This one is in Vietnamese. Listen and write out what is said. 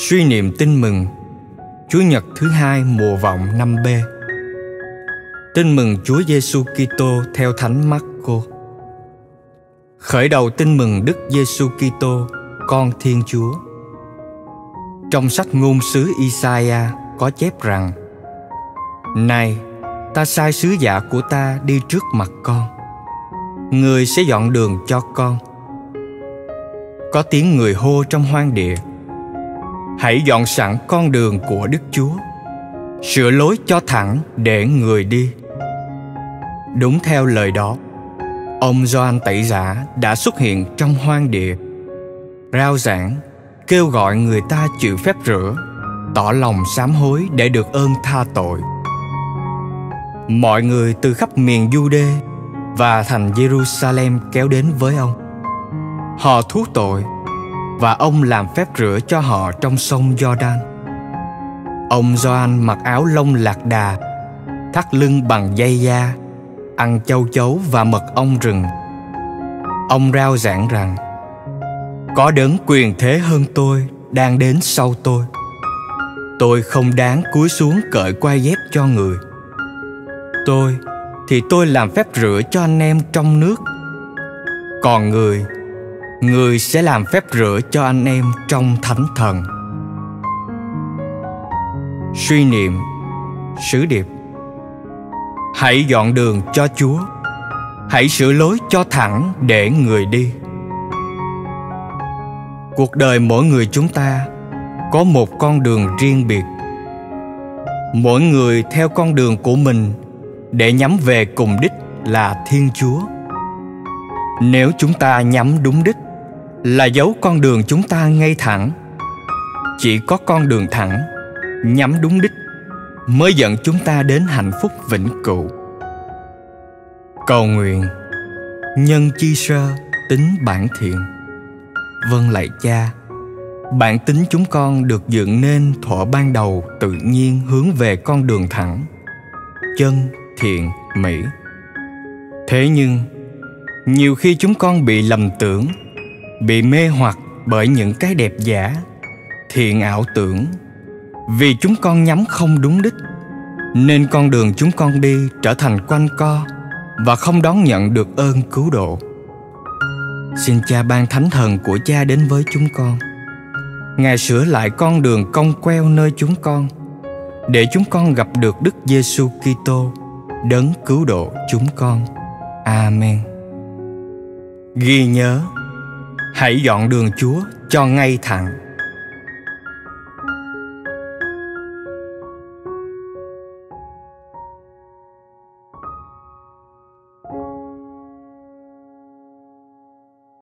Suy niệm tin mừng Chúa Nhật thứ hai mùa vọng năm b Tin mừng Chúa Giêsu Kitô theo Thánh Marco. Khởi đầu tin mừng Đức Giêsu Kitô, con Thiên Chúa. Trong sách ngôn sứ Isaiah có chép rằng: Này, ta sai sứ giả của ta đi trước mặt con. Người sẽ dọn đường cho con. Có tiếng người hô trong hoang địa: Hãy dọn sẵn con đường của Đức Chúa. Sửa lối cho thẳng để người đi. Đúng theo lời đó, ông Gioan Tẩy Giả đã xuất hiện trong hoang địa. Rao giảng, kêu gọi người ta chịu phép rửa, tỏ lòng sám hối để được ơn tha tội. Mọi người từ khắp miền Jude và thành Jerusalem kéo đến với ông. Họ thú tội và ông làm phép rửa cho họ trong sông Jordan. Ông Gioan mặc áo lông lạc đà, thắt lưng bằng dây da, ăn châu chấu và mật ong rừng. Ông rao giảng rằng có đấng quyền thế hơn tôi đang đến sau tôi. Tôi không đáng cúi xuống cởi quai dép cho người. Tôi thì tôi làm phép rửa cho anh em trong nước. Còn người người sẽ làm phép rửa cho anh em trong thánh thần. Suy niệm, sứ điệp. Hãy dọn đường cho chúa. Hãy sửa lối cho thẳng để người đi. Cuộc đời mỗi người chúng ta có một con đường riêng biệt. Mỗi người theo con đường của mình để nhắm về cùng đích là thiên chúa. Nếu chúng ta nhắm đúng đích là dấu con đường chúng ta ngay thẳng. Chỉ có con đường thẳng, nhắm đúng đích, mới dẫn chúng ta đến hạnh phúc vĩnh cửu. Cầu nguyện, nhân chi sơ tính bản thiện. Vâng lạy cha, bản tính chúng con được dựng nên thuở ban đầu tự nhiên hướng về con đường thẳng, chân, thiện, mỹ. Thế nhưng, nhiều khi chúng con bị lầm tưởng bị mê hoặc bởi những cái đẹp giả, thiện ảo tưởng. Vì chúng con nhắm không đúng đích, nên con đường chúng con đi trở thành quanh co và không đón nhận được ơn cứu độ. Xin cha ban thánh thần của cha đến với chúng con. Ngài sửa lại con đường cong queo nơi chúng con, để chúng con gặp được đức giêsu kitô, đấng cứu độ chúng con. Amen. Ghi nhớ hãy dọn đường chúa cho ngay thẳng.